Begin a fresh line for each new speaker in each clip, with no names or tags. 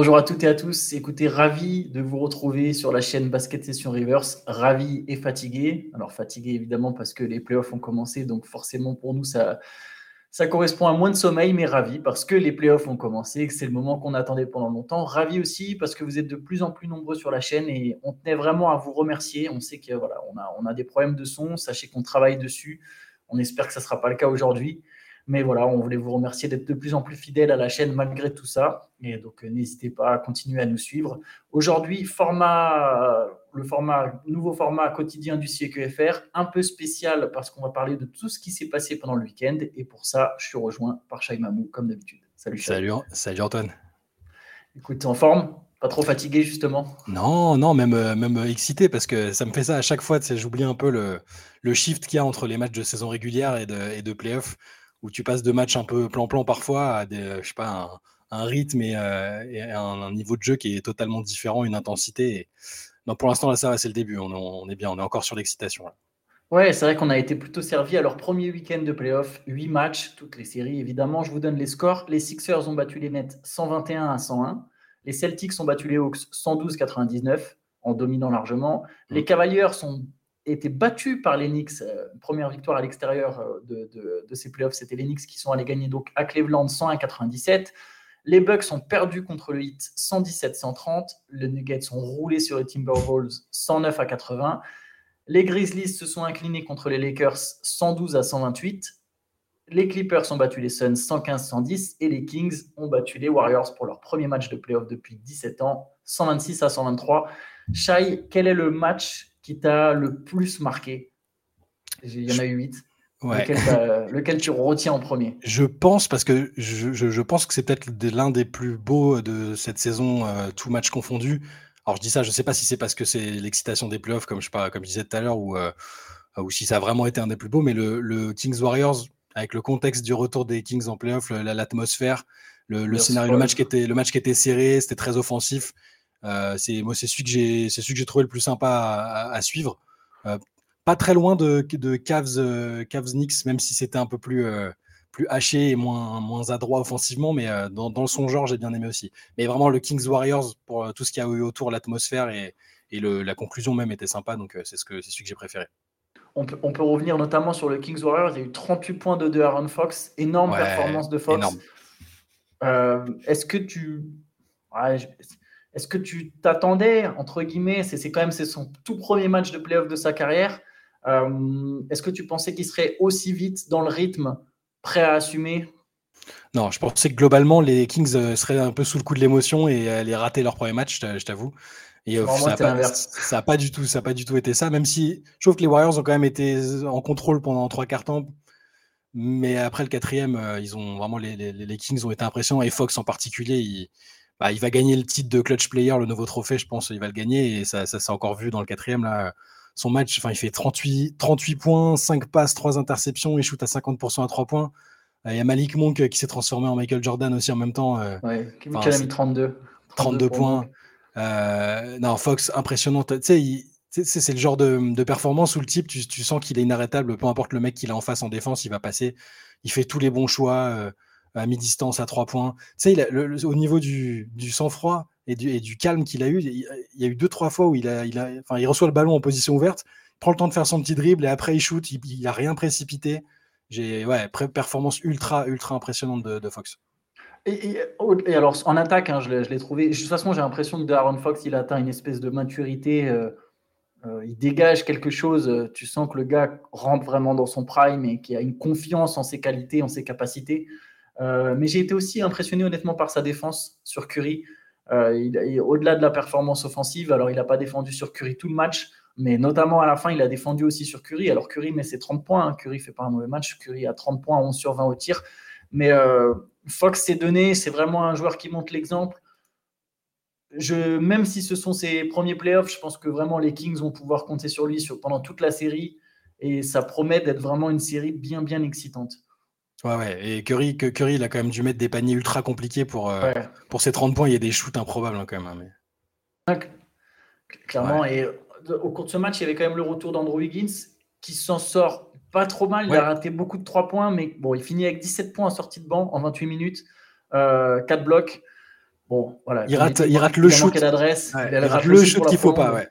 Bonjour à toutes et à tous. Écoutez, ravi de vous retrouver sur la chaîne Basket Session Reverse. Ravi et fatigué. Alors fatigué évidemment parce que les playoffs ont commencé, donc forcément pour nous ça, ça correspond à moins de sommeil, mais ravi parce que les playoffs ont commencé, que c'est le moment qu'on attendait pendant longtemps. Ravi aussi parce que vous êtes de plus en plus nombreux sur la chaîne et on tenait vraiment à vous remercier. On sait que voilà, a, a des problèmes de son. Sachez qu'on travaille dessus. On espère que ça ne sera pas le cas aujourd'hui. Mais voilà, on voulait vous remercier d'être de plus en plus fidèles à la chaîne malgré tout ça. Et donc, euh, n'hésitez pas à continuer à nous suivre. Aujourd'hui, format, le format, nouveau format quotidien du CQFR, un peu spécial parce qu'on va parler de tout ce qui s'est passé pendant le week-end. Et pour ça, je suis rejoint par Shai Mamou, comme d'habitude.
Salut, Salut, salut Antoine.
Écoute, en forme? Pas trop fatigué justement?
Non, non, même, euh, même excité parce que ça me fait ça à chaque fois. J'oublie un peu le, le shift qu'il y a entre les matchs de saison régulière et de, et de playoff où tu passes de matchs un peu plan-plan parfois à des, je sais pas, un, rythme et, euh, un, niveau de jeu qui est totalement différent, une intensité. Non, pour l'instant, là, ça va, c'est le début. On, est bien, on est encore sur l'excitation.
Ouais, c'est vrai qu'on a été plutôt servi à leur premier week-end de playoff, 8 matchs, toutes les séries évidemment. Je vous donne les scores. Les Sixers ont battu les Nets 121 à 101. Les Celtics ont battu les Hawks 112-99 en dominant largement. Les mmh. Cavaliers sont été battu par les Knicks. Euh, première victoire à l'extérieur euh, de, ces playoffs, c'était les Knicks qui sont allés gagner donc à Cleveland 101-97. Les Bucks ont perdu contre le Heat 117-130. Les Nuggets ont roulé sur les Timberwolves 109 à 80. Les Grizzlies se sont inclinés contre les Lakers 112 à 128. Les Clippers ont battu les Suns 115-110 et les Kings ont battu les Warriors pour leur premier match de playoff depuis 17 ans 126 à 123. Shai, quel est le match qui t'a le plus marqué Il y en a eu huit. Lequel, tu retiens en premier?
Je pense, parce que je, pense que c'est peut-être l'un des plus beaux de cette saison, euh, tout match confondu. Alors je dis ça, je ne sais pas si c'est parce que c'est l'excitation des playoffs, comme je, comme je disais tout à l'heure, ou, euh, ou si ça a vraiment été un des plus beaux, mais le, Kings Warriors, avec le contexte du retour des Kings en playoff, l'atmosphère, le, scénario, le match, qui était, le match qui était serré, c'était très offensif. Euh, c'est moi, c'est celui que j'ai, c'est celui que j'ai trouvé le plus sympa à, suivre. Euh, pas très loin de, de Cavs, euh, Cavs Knicks, même si c'était un peu plus plus haché et moins, moins adroit offensivement, mais dans, dans, son genre, j'ai bien aimé aussi. Mais vraiment, le Kings Warriors, pour tout ce qu'il y a eu autour, l'atmosphère et, et le, la conclusion même était sympa, donc c'est ce que, c'est celui que j'ai préféré.
On peut, on peut, revenir notamment sur le Kings Warriors, il y a eu 38 points de, de Aaron Fox, énorme performance de Fox. est-ce que tu. Est-ce que tu t'attendais, entre guillemets, c'est quand même son tout premier match de playoff de sa carrière, euh, est-ce que tu pensais qu'il serait aussi vite dans le rythme, prêt à assumer?
Non, je pensais que globalement, les Kings euh, seraient un peu sous le coup de l'émotion et allaient rater leur premier match, je t'avoue. Et euh, ça n'a pas, du tout, ça pas du tout été ça, même si je trouve que les Warriors ont quand même été en contrôle pendant trois quarts temps. Mais après le quatrième, ils ont vraiment les, les, Kings ont été impressionnants et Fox en particulier. Il, bah, il va gagner le titre de clutch player, le nouveau trophée, je pense, il va le gagner et ça, ça s'est encore vu dans le quatrième là. Son match, enfin, il fait 38, 38 points, 5 passes, 3 interceptions, il shoot à 50% à 3 points. Euh, il y a Malik Monk euh, qui s'est transformé en Michael Jordan aussi en même temps.
Euh, ouais, qui a mis 32.
32, points. non, Fox, impressionnant. Tu sais, c'est le genre de, performance où le type, tu, tu sens qu'il est inarrêtable, peu importe le mec qu'il a en face en défense, il va passer. Il fait tous les bons choix à mi-distance, à trois points. Tu sais, au niveau du, sang-froid et du, calme qu'il a eu, il, y a eu deux, trois fois où il, reçoit le ballon en position ouverte, prend le temps de faire son petit dribble et après il shoot, il n'a rien précipité. J'ai ouais, performance ultra, ultra impressionnante de, Fox.
Et, alors, en attaque, hein, je l'ai trouvé. De toute façon, j'ai l'impression que Aaron Fox, il atteint une espèce de maturité. Euh, euh, il dégage quelque chose. Euh, tu sens que le gars rentre vraiment dans son prime et qu'il a une confiance en ses qualités, en ses capacités. Euh, mais j'ai été aussi impressionné honnêtement par sa défense sur Curry. Euh, au-delà de la performance offensive, alors il n'a pas défendu sur Curry tout le match, mais notamment à la fin, il a défendu aussi sur Curry. Alors Curry met ses 30 points, hein. Curry fait pas un mauvais match, Curry a 30 points, 11 sur 20 au tir. Mais euh, Fox s'est donné, c'est vraiment un joueur qui montre l'exemple. Même si ce sont ses premiers playoffs, je pense que vraiment les Kings vont pouvoir compter sur lui pendant toute la série et ça promet d'être vraiment une série bien bien excitante.
Ouais, ouais. Et Curry, que Curry, il a quand même dû mettre des paniers ultra compliqués pour, euh, pour ses 30 points. Il y a des shoots improbables hein, quand même.
Hein, clairement. Et euh, au cours de ce match, il y avait quand même le retour d'Andrew Wiggins qui s'en sort pas trop mal. Il a raté beaucoup de 3 points, mais bon, il finit avec 17 points en sortie de banc en 28 minutes, euh, 4 blocs. Bon, voilà.
Il rate, il rate le shoot.
d'adresse.
il, rate le shoot qu'il faut pas, ouais.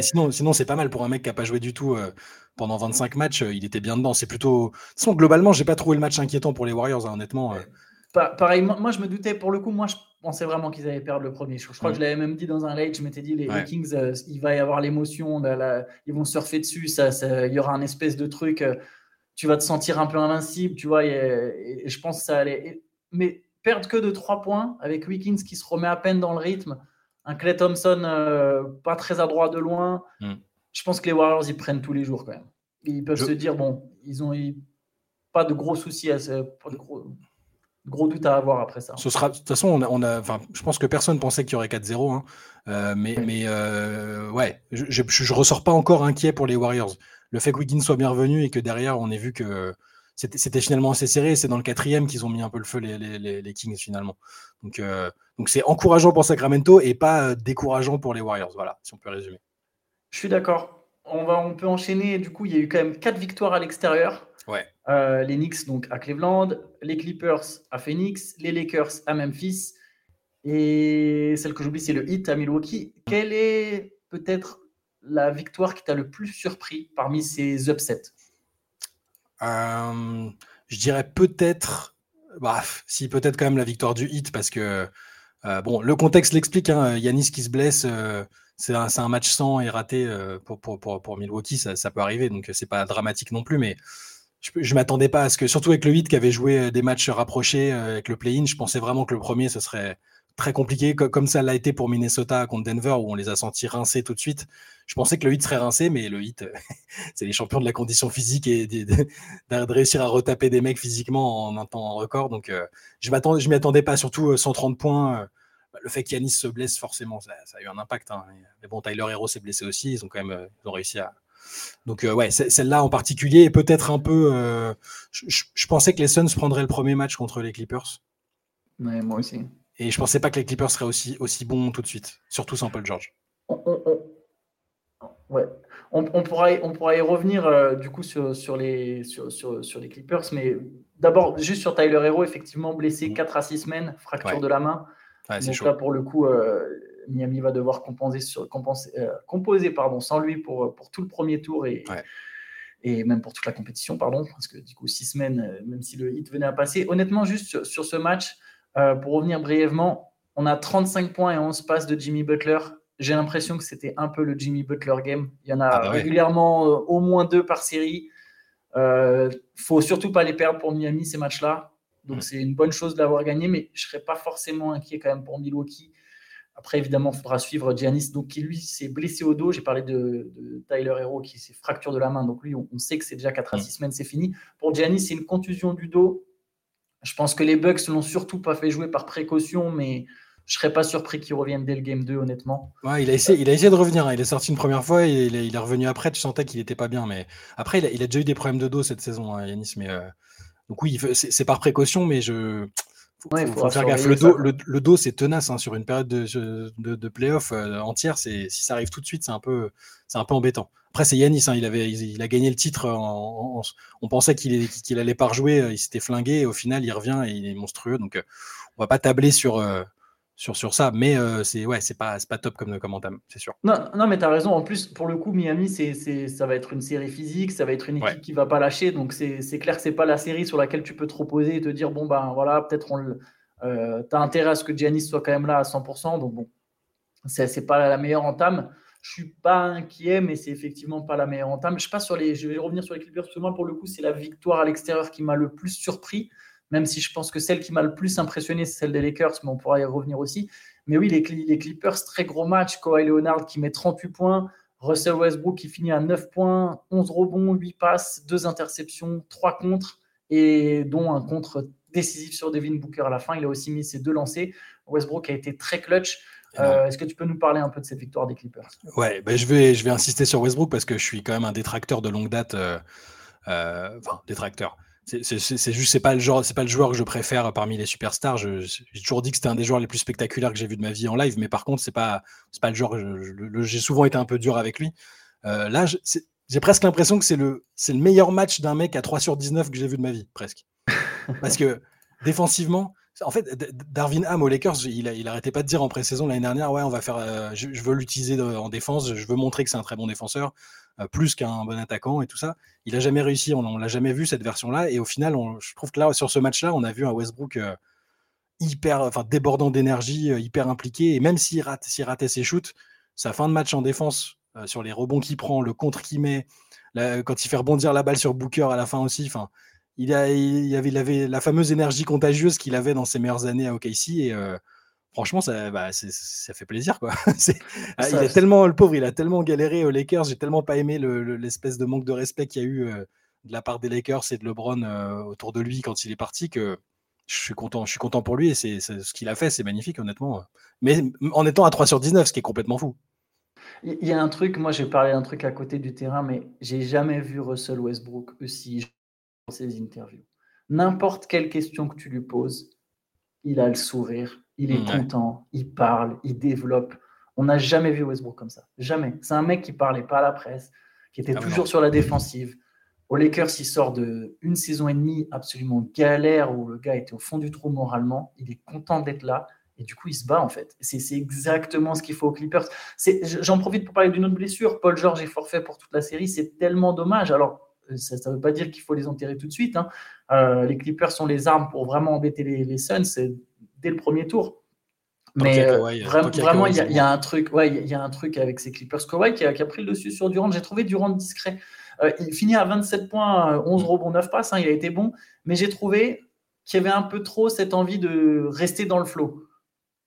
Sinon, sinon c'est pas mal pour un mec qui a pas joué du tout euh, pendant 25 matchs. il était bien dedans. C'est plutôt. De globalement, j'ai pas trouvé le match inquiétant pour les Warriors, hein, honnêtement.
pareil, moi, je me doutais, pour le coup, moi, je pensais vraiment qu'ils allaient perdre le premier. Je, crois que je l'avais même dit dans un late. Je m'étais dit, les, Kings, il va y avoir l'émotion, ils vont surfer dessus. Ça, il y aura un espèce de truc tu vas te sentir un peu invincible, tu vois, et, je pense que ça allait. mais perdre que de 3 points avec Wiggins qui se remet à peine dans le rythme, un Clay Thompson euh, pas très adroit de loin, hmm. je pense que les Warriors ils prennent tous les jours quand même. Ils peuvent se dire, bon, ils ont pas de gros soucis, à pas de gros, gros doutes à avoir après ça.
Ce sera, de toute façon, on a, on a je pense que personne pensait qu'il y aurait 4-0, hein. euh, mais, mais euh, ouais, je, je, je, ressors pas encore inquiet pour les Warriors le fait que Wiggins soit bien revenu et que derrière, on ait vu que c'était finalement assez serré. C'est dans le quatrième qu'ils ont mis un peu le feu, les, Kings, finalement. Donc, euh, donc c'est encourageant pour Sacramento et pas euh, décourageant pour les Warriors. Voilà, si on peut résumer.
Je suis d'accord. On, va, on peut enchaîner. Du coup, il y a eu quand même quatre victoires à l'extérieur.
Ouais.
Euh, les Knicks donc à Cleveland, les Clippers à Phoenix, les Lakers à Memphis et celle que j'oublie c'est le Heat à Milwaukee. Quelle est peut-être la victoire qui t'a le plus surpris parmi ces upsets?
Euh, Je dirais peut-être, bah, si peut-être quand même la victoire du hit parce que euh, bon, le contexte l'explique. Hein, Yanis qui se blesse, euh, c'est un, match sans et raté pour, pour, Milwaukee, ça, peut arriver, donc c'est pas dramatique non plus, mais je, ne m'attendais pas à ce que, surtout avec le 8 qui avait joué des matchs rapprochés avec le play-in, je pensais vraiment que le premier ce serait très compliqué, comme ça l'a été pour Minnesota contre Denver, où on les a sentis rincés tout de suite. Je pensais que le hit serait rincé, mais le hit, c'est les champions de la condition physique et de, réussir à retaper des mecs physiquement en un temps record. Donc, euh, je ne m'y attendais pas, surtout 130 euh, points. Euh, bah, le fait qu'Yanis se blesse, forcément, ça, a eu un impact. Hein. Mais bon, Tyler Hero s'est blessé aussi. Ils ont quand même réussi à. Donc, ouais, celle-là en particulier, et peut-être un peu. Je, pensais que les Suns prendraient le premier match contre les Clippers.
Moi aussi.
Et je pensais pas que les Clippers seraient aussi, aussi bons tout de suite, surtout sans Paul George.
On, ouais. on, pourra, on pourra y revenir euh, du coup sur, les, sur, sur, les Clippers, mais d'abord, juste sur Tyler Hero, effectivement blessé 4 mmh. à 6 semaines, fracture de la main. Donc là, pour le coup, euh, Miami va devoir compenser, sur, compenser, euh, composer pardon, sans lui pour, pour tout le premier tour et, et même pour toute la compétition, pardon, parce que du coup, 6 semaines, même si le hit venait à passer. Honnêtement, juste sur ce match, euh, pour revenir brièvement, on a 35 points et 11 passes de Jimmy Butler. J'ai l'impression que c'était un peu le Jimmy Butler game. Il y en a ah bah régulièrement euh, au moins deux par série. Euh, faut surtout pas les perdre pour Miami ces matchs-là. Donc c'est une bonne chose de l'avoir gagné, mais je serais pas forcément inquiet quand même pour Milwaukee. Après, évidemment, il faudra suivre Giannis, donc qui lui s'est blessé au dos. J'ai parlé de, Tyler Hero qui s'est fracture de la main. Donc lui, on, sait que c'est déjà 4 à 6 mm. semaines, c'est fini. Pour Giannis, c'est une contusion du dos. Je pense que les Bucks l'ont surtout pas fait jouer par précaution, mais je serais pas surpris qu'il revienne dès le game 2, honnêtement.
Ouais, il, a essayé, il a essayé de revenir. Hein. Il est sorti une première fois et il est, revenu après. Tu sentais qu'il n'était pas bien. Mais après, il a, déjà eu des problèmes de dos cette saison, hein, Yanis. Mais, euh, Donc oui, c'est par précaution, mais je. Faut, faut, faire gaffe. Le dos, le, dos c'est tenace hein, sur une période de, de, de playoff euh, entière. Si ça arrive tout de suite, c'est un peu, c'est un peu embêtant. Après, c'est Yanis, hein, il, avait, il, a gagné le titre. on pensait qu'il qu'il allait pas rejouer, euh, il s'était flingué. Et au final, il revient et il est monstrueux. Donc, euh, on va pas tabler sur, euh, sur, sur ça. Mais c'est ouais, c'est pas, pas top comme, comme entame, c'est sûr.
Non, non mais tu as raison. En plus, pour le coup, Miami, c'est, ça va être une série physique. Ça va être une équipe qui va pas lâcher. Donc, c'est, clair que c'est pas la série sur laquelle tu peux te reposer et te dire bon, ben voilà, peut-être on tu as intérêt à ce que Giannis soit quand même là à 100%. Donc, bon, c'est, c'est pas la meilleure entame. Je suis pas inquiet, mais c'est effectivement pas la meilleure entame. Je, pas sur les, je vais revenir sur les Clippers, parce que moi, pour le coup, c'est la victoire à l'extérieur qui m'a le plus surpris, même si je pense que celle qui m'a le plus impressionné, c'est celle des Lakers, mais on pourra y revenir aussi. Mais oui, les, les Clippers, très gros match. Kawhi Leonard qui met 38 points. Russell Westbrook qui finit à 9 points, 11 rebonds, 8 passes, 2 interceptions, 3 contres, et dont un contre décisif sur Devin Booker à la fin. Il a aussi mis ses deux lancers. Westbrook a été très clutch. Euh, est-ce que tu peux nous parler un peu de cette victoire des Clippers?
Ouais, ben je, vais, je vais insister sur Westbrook parce que je suis quand même un détracteur de longue date. Euh, euh, enfin, détracteur. C'est juste, c'est pas le genre, c'est pas le joueur que je préfère parmi les superstars. J'ai toujours dit que c'était un des joueurs les plus spectaculaires que j'ai vu de ma vie en live, mais par contre, c'est pas, c'est pas le genre. J'ai souvent été un peu dur avec lui. là, j'ai presque l'impression que c'est le, c'est le meilleur match d'un mec à 3 sur 19 que j'ai vu de ma vie, presque. Parce que défensivement, En fait, Darwin Ham aux Lakers, il, il arrêtait pas de dire en pré-saison l'année dernière, ouais, on va faire, euh, je, veux l'utiliser en défense, je veux montrer que c'est un très bon défenseur, euh, plus qu'un bon attaquant et tout ça. Il a jamais réussi, on, l'a jamais vu cette version-là. Et au final, je trouve que là, sur ce match-là, on a vu un Westbrook euh, hyper, débordant d'énergie, hyper impliqué. Et même s'il rate, s'il ratait ses shoots, sa fin de match en défense, sur les rebonds qu'il prend, le contre qu'il met, quand il fait rebondir la balle sur Booker à la fin aussi, enfin il, a, il, avait, il avait la fameuse énergie contagieuse qu'il avait dans ses meilleures années à OKC et euh, franchement ça, bah, ça fait plaisir quoi. Ah, il est tellement le pauvre, il a tellement galéré aux Lakers, j'ai tellement pas aimé l'espèce de manque de respect qu'il y a eu euh, de la part des Lakers et de LeBron euh, autour de lui quand il est parti que je suis content, je suis content pour lui et c'est ce qu'il a fait, c'est magnifique honnêtement. Mais en étant à 3 sur 19, ce qui est complètement fou.
Il y a un truc, moi j'ai parlé d'un truc à côté du terrain, mais j'ai jamais vu Russell Westbrook aussi ses interviews. N'importe quelle question que tu lui poses, il a le sourire, il est content, il parle, il développe. On n'a jamais vu Westbrook comme ça. Jamais. C'est un mec qui parlait pas à la presse, qui était ah toujours sur la défensive. Au Lakers, il sort de une saison et demie absolument galère où le gars était au fond du trou moralement. Il est content d'être là et du coup, il se bat en fait. C'est exactement ce qu'il faut aux Clippers. J'en profite pour parler d'une autre blessure. Paul George est forfait pour toute la série. C'est tellement dommage. Alors, ça ne veut pas dire qu'il faut les enterrer tout de suite. Hein. Euh, les Clippers sont les armes pour vraiment embêter les, les Suns dès le premier tour. Mais euh, vraiment, il y, a un truc, ouais, il y a un truc avec ces Clippers. Kawhi qui a, qui a pris le dessus sur Durant. J'ai trouvé Durant discret. Euh, il finit à 27 points, 11 rebonds, 9 passes. Hein, il a été bon, mais j'ai trouvé qu'il y avait un peu trop cette envie de rester dans le flow.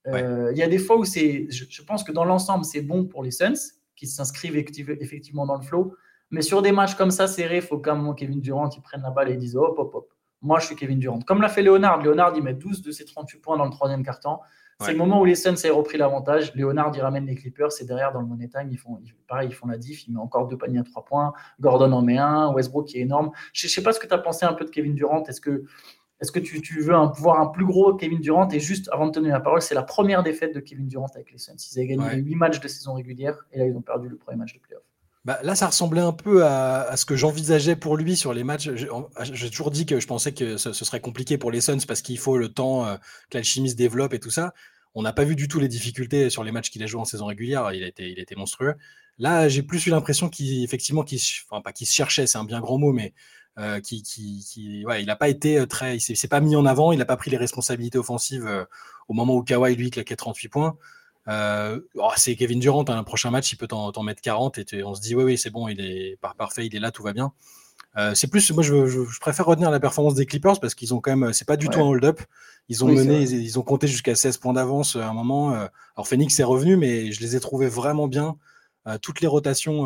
Il y a des fois où c'est, je, je, pense que dans l'ensemble, c'est bon pour les Suns qui s'inscrivent effectivement dans le flow. Mais sur des matchs comme ça serrés, il faut quand même Kevin Durant il prenne la balle et dise hop, hop, hop. Moi, je suis Kevin Durant. Comme l'a fait Léonard. Léonard, il met 12 de ses 38 points dans le troisième quart-temps. C'est le moment où les Suns aient repris l'avantage. Léonard, il ramène les Clippers. C'est derrière, dans le Money Time, ils font, pareil, ils font la diff. Il met encore deux paniers à trois points. Gordon en met un. Westbrook qui est énorme. Je ne sais pas ce que tu as pensé un peu de Kevin Durant. Est-ce que, est que tu, veux un, voir un plus gros Kevin Durant? Et juste avant de te donner la parole, c'est la première défaite de Kevin Durant avec les Suns. Ils avaient gagné 8 matchs de saison régulière et là, ils ont perdu le premier match de playoff.
Bah, là, ça ressemblait un peu à, ce que j'envisageais pour lui sur les matchs. J'ai toujours dit que je pensais que ce, serait compliqué pour les Suns parce qu'il faut le temps euh, que l'alchimie se développe et tout ça. On n'a pas vu du tout les difficultés sur les matchs qu'il a joué en saison régulière. Il a été, monstrueux. Là, j'ai plus eu l'impression qu'il, effectivement, qu'il, se cherchait, c'est un bien grand mot, mais euh, qui, il n'a pas été euh, très, il s'est, pas mis en avant, il n'a pas pris les responsabilités offensives euh, au moment où Kawhi lui claquait 38 points. Euh, oh, c'est Kevin Durant, un hein, prochain match, il peut t'en mettre 40 et on se dit, oui, oui, c'est bon, il est parfait, il est là, tout va bien. Euh, c'est plus, moi, je, préfère retenir la performance des Clippers parce qu'ils ont quand même, c'est pas du tout un hold-up. Ils ont mené, ils, ont compté jusqu'à 16 points d'avance à un moment. Euh. alors Phoenix est revenu, mais je les ai trouvés vraiment bien. toutes les rotations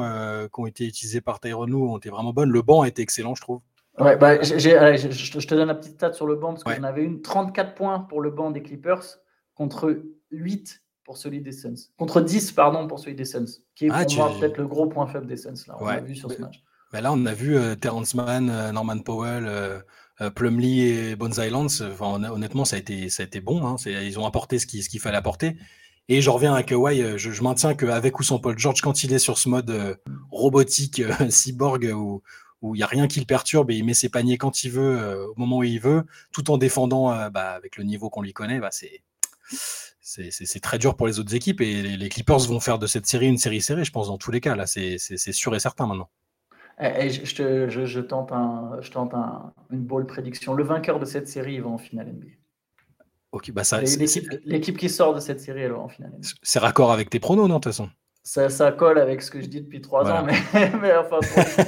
qui ont été utilisées par Tyronn ont été vraiment bonnes. Le banc a été excellent, je trouve.
Ouais, bah, je, te donne la petite stat sur le banc parce qu'on avait une 34 points pour le banc des Clippers contre 8 pour celui des Suns. Contre 10, pardon, pour celui des Suns. Qui est ah, pour moi peut-être le gros point faible des Suns. Là, on a vu sur ce match.
là, on a vu euh, Terrence Mann, euh, Norman Powell, euh, euh, Plumlee et Bones Islands. Enfin, honnêtement, ça a été, ça a été bon. Hein. Ils ont apporté ce qu'il ce fallait apporter. Et je reviens à Kawhi. Je, je maintiens qu'avec ou sans Paul George, quand il est sur ce mode robotique, cyborg, où où il n'y a rien qui le perturbe et il met ses paniers quand il veut, au moment où il veut, tout en défendant bah, avec le niveau qu'on lui connaît, bah, c'est c'est très dur pour les autres équipes et les, Clippers vont faire de cette série une série serrée, je pense, dans tous les cas. Là, c'est sûr et certain maintenant.
Et je, tente, un, je tente une ball prédiction. Le vainqueur de cette série va en finale NBA.
Ok, bah
L'équipe qui sort de cette série, elle va en finale NBA.
C'est raccord avec tes pronos, non, de toute façon?
Ça, colle avec ce que je dis depuis trois ans, mais, enfin,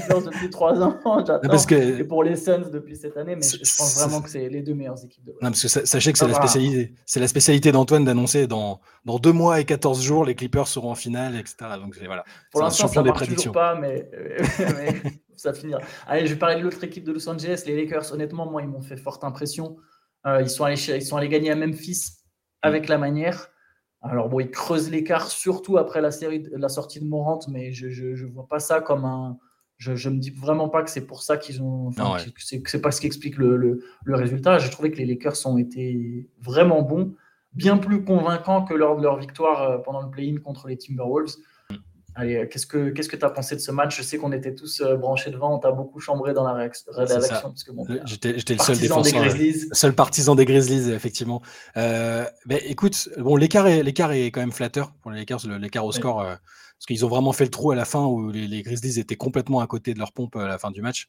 pour les depuis trois ans, j'attends. Et pour les Suns depuis cette année, mais je, pense vraiment que c'est les deux meilleures équipes de
Non, parce que sachez que c'est la spécialité, c'est la spécialité d'Antoine d'annoncer dans, dans deux mois et 14 jours, les Clippers seront en finale, etc. Donc voilà.
Pour l'instant, ça ne marche toujours pas, mais, mais ça finira. Allez, je vais parler de l'autre équipe de Los Angeles, les Lakers. Honnêtement, moi, ils m'ont fait forte impression. Euh, ils, sont allés, ils sont allés gagner à Memphis avec la manière. Alors bon, il creuse l'écart surtout après la, série, la sortie de Morant, mais je ne vois pas ça comme un. Je, ne me dis vraiment pas que c'est pour ça qu'ils ont. c'est pas ce qui explique le, le, résultat. J'ai trouvé que les Lakers ont été vraiment bons, bien plus convaincants que lors de leur victoire euh, pendant le play-in contre les Timberwolves. Allez, qu'est-ce que qu'est-ce que tu as pensé de ce match? Je sais qu'on était tous euh, branchés devant, on t'a beaucoup chambré dans la
que bon, j'étais, le seul défenseur, des seul partisan des Grizzlies, effectivement. Euh, ben, écoute, bon, l'écart est, l'écart est quand même flatteur pour les Lakers, l'écart au score, euh, parce qu'ils ont vraiment fait le trou à la fin où les, Grizzlies étaient complètement à côté de leur pompe à la fin du match.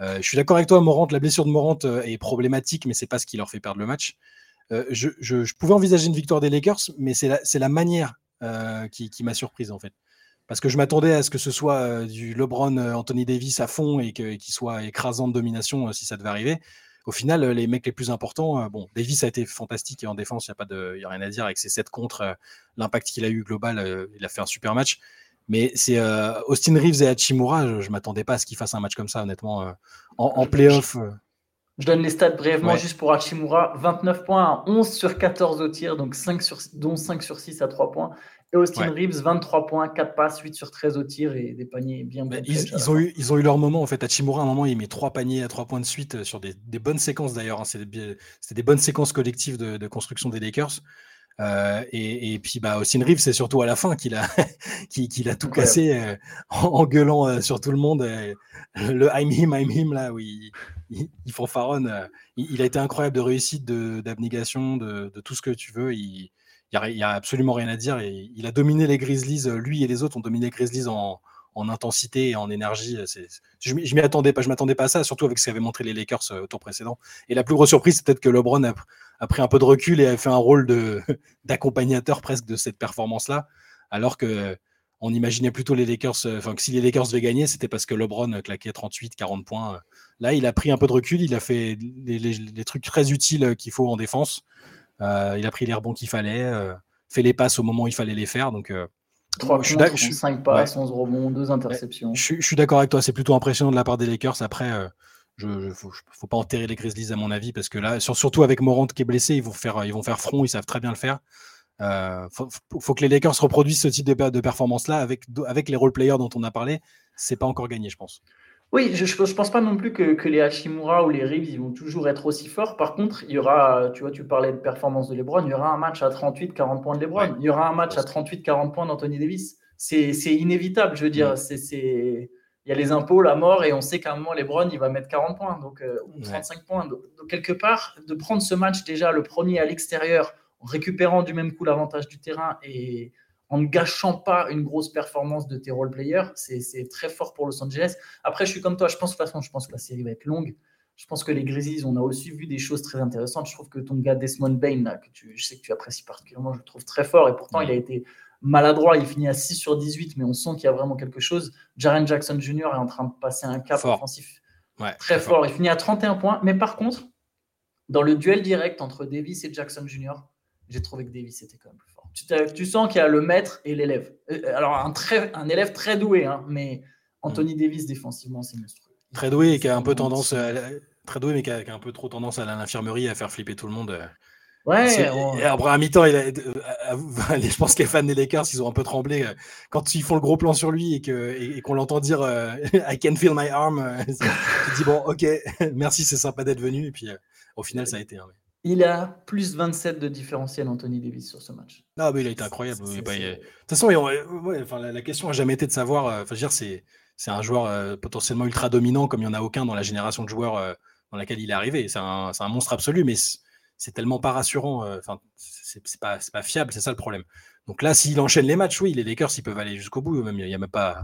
je suis d'accord avec toi, Morant, la blessure de Morant est problématique, mais c'est pas ce qui leur fait perdre le match. Je, je, pouvais envisager une victoire des Lakers, mais c'est la, la manière qui, qui m'a surprise en fait parce que je m'attendais à ce que ce soit euh, du LeBron euh, Anthony Davis à fond et qu'il soit écrasant de domination euh, si ça devait arriver. Au final, les mecs les plus importants, bon, Davis a été fantastique et en défense, il n'y a, pas de, y a rien à dire avec ses 7 contre, l'impact qu'il a eu global, il a fait un super match. Mais c'est Austin Reeves et Hachimura, je ne m'attendais pas à ce qu'ils fassent un match comme ça, honnêtement. en, en playoff.
Je donne les stats brièvement juste pour Hachimura 29 points à 11 sur 14 au tir, donc 5 sur, dont 5 sur 6 à 3 points. Et Austin Reeves, 23 points, 4 passes, 8 sur 13 au tir et des paniers bien
bons. ils, ont eu, ils ont eu leur moment en fait. Hachimura, à un moment, il met 3 paniers à 3 points de suite euh, sur des, bonnes séquences d'ailleurs. Hein. C'était des, bonnes séquences collectives de, construction des Lakers. Euh, et, puis bah, Austin Reeves, c'est surtout à la fin qu'il a, qu'il, a tout cassé euh, en, gueulant sur tout le monde. le I'm him, I'm him, là, où il, il, il fanfaronne. il, a été incroyable de réussite, d'abnégation, de, de, tout ce que tu veux. Il il n'y a, absolument rien à dire. Et il a dominé les Grizzlies, lui et les autres ont dominé les Grizzlies en, intensité et en énergie. je ne m'y attendais pas, je m'attendais pas à ça, surtout avec ce qu'avaient montré les Lakers au tour précédent. Et la plus grosse surprise, c'est peut-être que LeBron a, pris un peu de recul et a fait un rôle d'accompagnateur presque de cette performance-là, alors que on imaginait plutôt les Lakers, euh, enfin que si les Lakers devaient gagner, c'était parce que LeBron claquait 38, 40 points. Là, il a pris un peu de recul, il a fait les, trucs très utiles qu'il faut en défense. Euh, il a pris les rebonds qu'il fallait, euh, fait les passes au moment où il fallait les faire. Donc,
3 je suis 5 passes, 11 rebonds, 2 interceptions.
Je, suis d'accord avec toi, c'est plutôt impressionnant de la part des Lakers. Après, il ne faut, pas enterrer les Grizzlies à mon avis, parce que là, surtout avec Morant qui est blessé, ils vont faire, ils vont faire front, ils savent très bien le faire. Euh, faut, que les Lakers reproduisent ce type de, de performance-là avec, avec les role players dont on a parlé. C'est pas encore gagné, je pense.
Oui, je ne pense pas non plus que, les Hashimura ou les Reeves ils vont toujours être aussi forts. Par contre, il y aura, tu vois, tu parlais de performance de LeBron, il y aura un match à 38-40 points de LeBron, il y aura un match à 38-40 points d'Anthony Davis. C'est inévitable, je veux dire. C'est Il y a les impôts, la mort, et on sait qu'à un moment, LeBron, il va mettre 40 points, donc, euh, ou 35 points. Donc, quelque part, de prendre ce match déjà, le premier à l'extérieur, en récupérant du même coup l'avantage du terrain et en ne gâchant pas une grosse performance de tes role players. C'est très fort pour Los Angeles. Après, je suis comme toi, je pense, de toute façon, je pense que la série va être longue. Je pense que les Grizzlies, on a aussi vu des choses très intéressantes. Je trouve que ton gars Desmond Bain, là, que tu, je sais que tu apprécies particulièrement, je le trouve très fort. Et pourtant, il a été maladroit. Il finit à 6 sur 18, mais on sent qu'il y a vraiment quelque chose. Jaren Jackson Jr. est en train de passer un cap offensif très, fort. Il finit à 31 points. Mais par contre, dans le duel direct entre Davis et Jackson Jr., j'ai trouvé que Davis était quand même plus Tu, sens qu'il y a le maître et l'élève. Euh, alors, un, très, un élève très doué, hein, mais Anthony mm. Davis, défensivement, c'est monstrueux.
Très doué et qui a un peu tendance, très doué, mais qui a, un peu trop tendance à l'infirmerie à faire flipper tout le monde.
Ouais.
Et après, à mi-temps, il euh, je pense que les fans des Lakers, ils ont un peu tremblé euh, quand ils font le gros plan sur lui et qu'on et, l'entend dire I can feel my arm. tu dis bon, ok, merci, c'est sympa d'être venu. Et puis au final, ça a été. Hein,
il a plus 27 de différentiel, Anthony Davis, sur ce match.
Non, mais il a été incroyable. De toute façon, la, question n'a jamais été de savoir. Euh, dire, c'est, c'est un joueur euh, potentiellement ultra dominant, comme il n'y en a aucun dans la génération de joueurs euh, dans laquelle il est arrivé. C'est un, c'est un monstre absolu, mais c'est tellement pas rassurant. Enfin, c'est, c'est pas, fiable, c'est ça le problème. Donc là, s'il enchaîne les matchs, oui, les Lakers, ils peuvent aller jusqu'au bout. Même, il n'y a, même pas,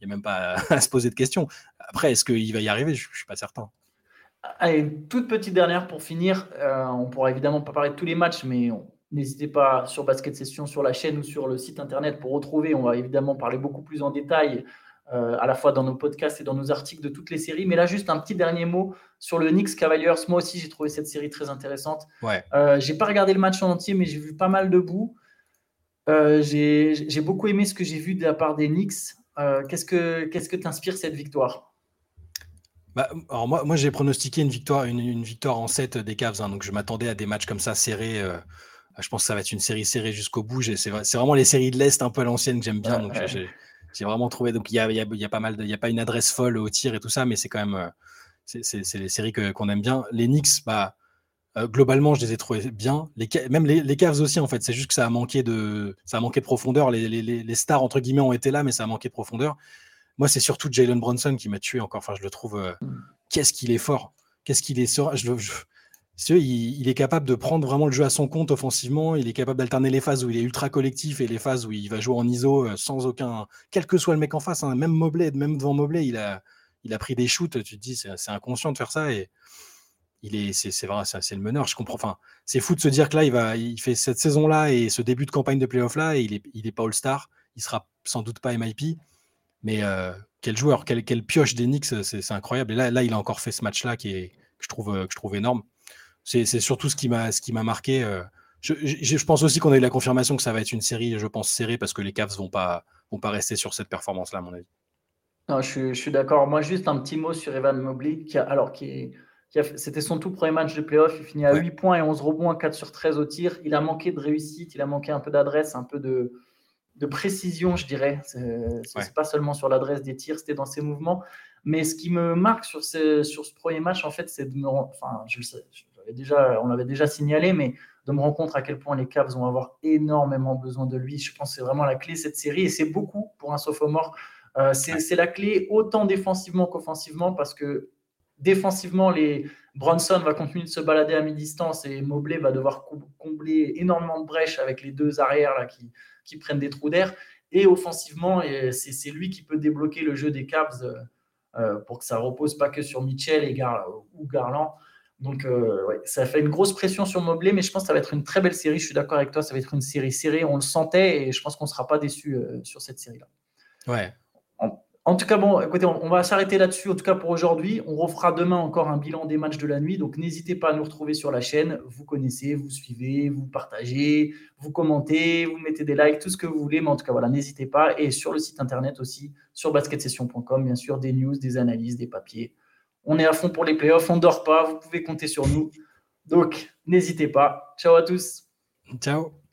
il y a même pas à se poser de questions. Après, est-ce qu'il va y arriver? Je ne suis pas certain.
Allez, toute petite dernière pour finir. Euh, on pourra évidemment pas parler de tous les matchs, mais n'hésitez pas sur Basket Session, sur la chaîne ou sur le site internet pour retrouver. On va évidemment parler beaucoup plus en détail, euh, à la fois dans nos podcasts et dans nos articles de toutes les séries. Mais là, juste un petit dernier mot sur le Knicks Cavaliers. Moi aussi, j'ai trouvé cette série très intéressante.
Ouais.
Euh, j'ai pas regardé le match en entier, mais j'ai vu pas mal de bouts. Euh, j'ai beaucoup aimé ce que j'ai vu de la part des Knicks. qu'est-ce que qu'est-ce que t'inspire cette victoire?
Bah, alors moi, moi j'ai pronostiqué une victoire, une, victoire en 7 des Cavs, hein, donc je m'attendais à des matchs comme ça serrés. Euh, je pense que ça va être une série serrée jusqu'au bout. C'est vraiment les séries de l'Est un peu à l'ancienne que j'aime bien. donc j'ai vraiment trouvé. Donc il y a, y, a, y a, pas mal, il a pas une adresse folle au tir et tout ça, mais c'est quand même, euh, c'est les séries qu'on aime bien. Les Knicks, bah, globalement, je les ai trouvés bien. Les, même les, les, Cavs aussi, en fait. C'est juste que ça a manqué de, ça a manqué de profondeur. Les, les, stars, entre guillemets, ont été là, mais ça a manqué de profondeur. Moi, c'est surtout Jalen Bronson qui m'a tué encore. Enfin, je le trouve. Mm. Qu'est-ce qu'il est fort. Qu'est-ce qu'il est. Je, je, il, est capable de prendre vraiment le jeu à son compte offensivement. Il est capable d'alterner les phases où il est ultra collectif et les phases où il va jouer en ISO euh, sans aucun. Quel que soit le mec en face, hein, même Mobley, même devant Mobley, il a, il a pris des shoots. Tu te dis, c'est inconscient de faire ça. Et il est, c'est vrai, c'est le meneur. Je comprends. Enfin, c'est fou de se dire que là, il, va, il fait cette saison-là et ce début de campagne de playoff-là, et il est, il est pas All-Star. Il sera sans doute pas MIP. Mais euh, quel joueur, quel, quel pioche d'Enix, c'est incroyable. Et là, là, il a encore fait ce match-là qui est, que, je trouve, que je trouve énorme. C'est surtout ce qui m'a marqué. Euh. Je, je, pense aussi qu'on a eu la confirmation que ça va être une série, je pense, serrée parce que les Cavs vont pas, vont pas rester sur cette performance-là, à mon avis.
Non, je, suis d'accord. Moi, juste un petit mot sur Evan Mobley, qui alors qui, qui c'était son tout premier match de playoff. Il finit à 8 points et 11 rebonds, 4 sur 13 au tir. Il a manqué de réussite, il a manqué un peu d'adresse, un peu de, de précision, je dirais. C'est pas seulement sur l'adresse des tirs, c'était dans ses mouvements. Mais ce qui me marque sur ce, sur ce premier match, en fait, c'est de me. Enfin, je sais, déjà, on l'avait déjà signalé, mais de me rendre compte à quel point les Cavs vont avoir énormément besoin de lui. Je pense que c'est vraiment la clé de cette série et c'est beaucoup pour un sophomore. Euh, c'est la clé autant défensivement qu'offensivement parce que défensivement, les Bronson va continuer de se balader à mi-distance et Mobley va devoir combler énormément de brèches avec les deux arrières qui, prennent des trous d'air. Et offensivement, c'est lui qui peut débloquer le jeu des Cavs euh, euh, pour que ça repose pas que sur Mitchell ou Garland. Donc, euh, ça fait une grosse pression sur Mobley, mais je pense que ça va être une très belle série. Je suis d'accord avec toi, ça va être une série serrée. On le sentait et je pense qu'on ne sera pas déçu euh, sur cette série-là.
Ouais.
En, tout cas, bon, écoutez, on, va s'arrêter là-dessus, en tout cas pour aujourd'hui. On refera demain encore un bilan des matchs de la nuit. Donc, n'hésitez pas à nous retrouver sur la chaîne. Vous connaissez, vous suivez, vous partagez, vous commentez, vous mettez des likes, tout ce que vous voulez. Mais en tout cas, voilà, n'hésitez pas. Et sur le site internet aussi, sur basketsession.com, bien sûr, des news, des analyses, des papiers. On est à fond pour les playoffs, on ne dort pas, vous pouvez compter sur nous. Donc, n'hésitez pas. Ciao à tous.
Ciao.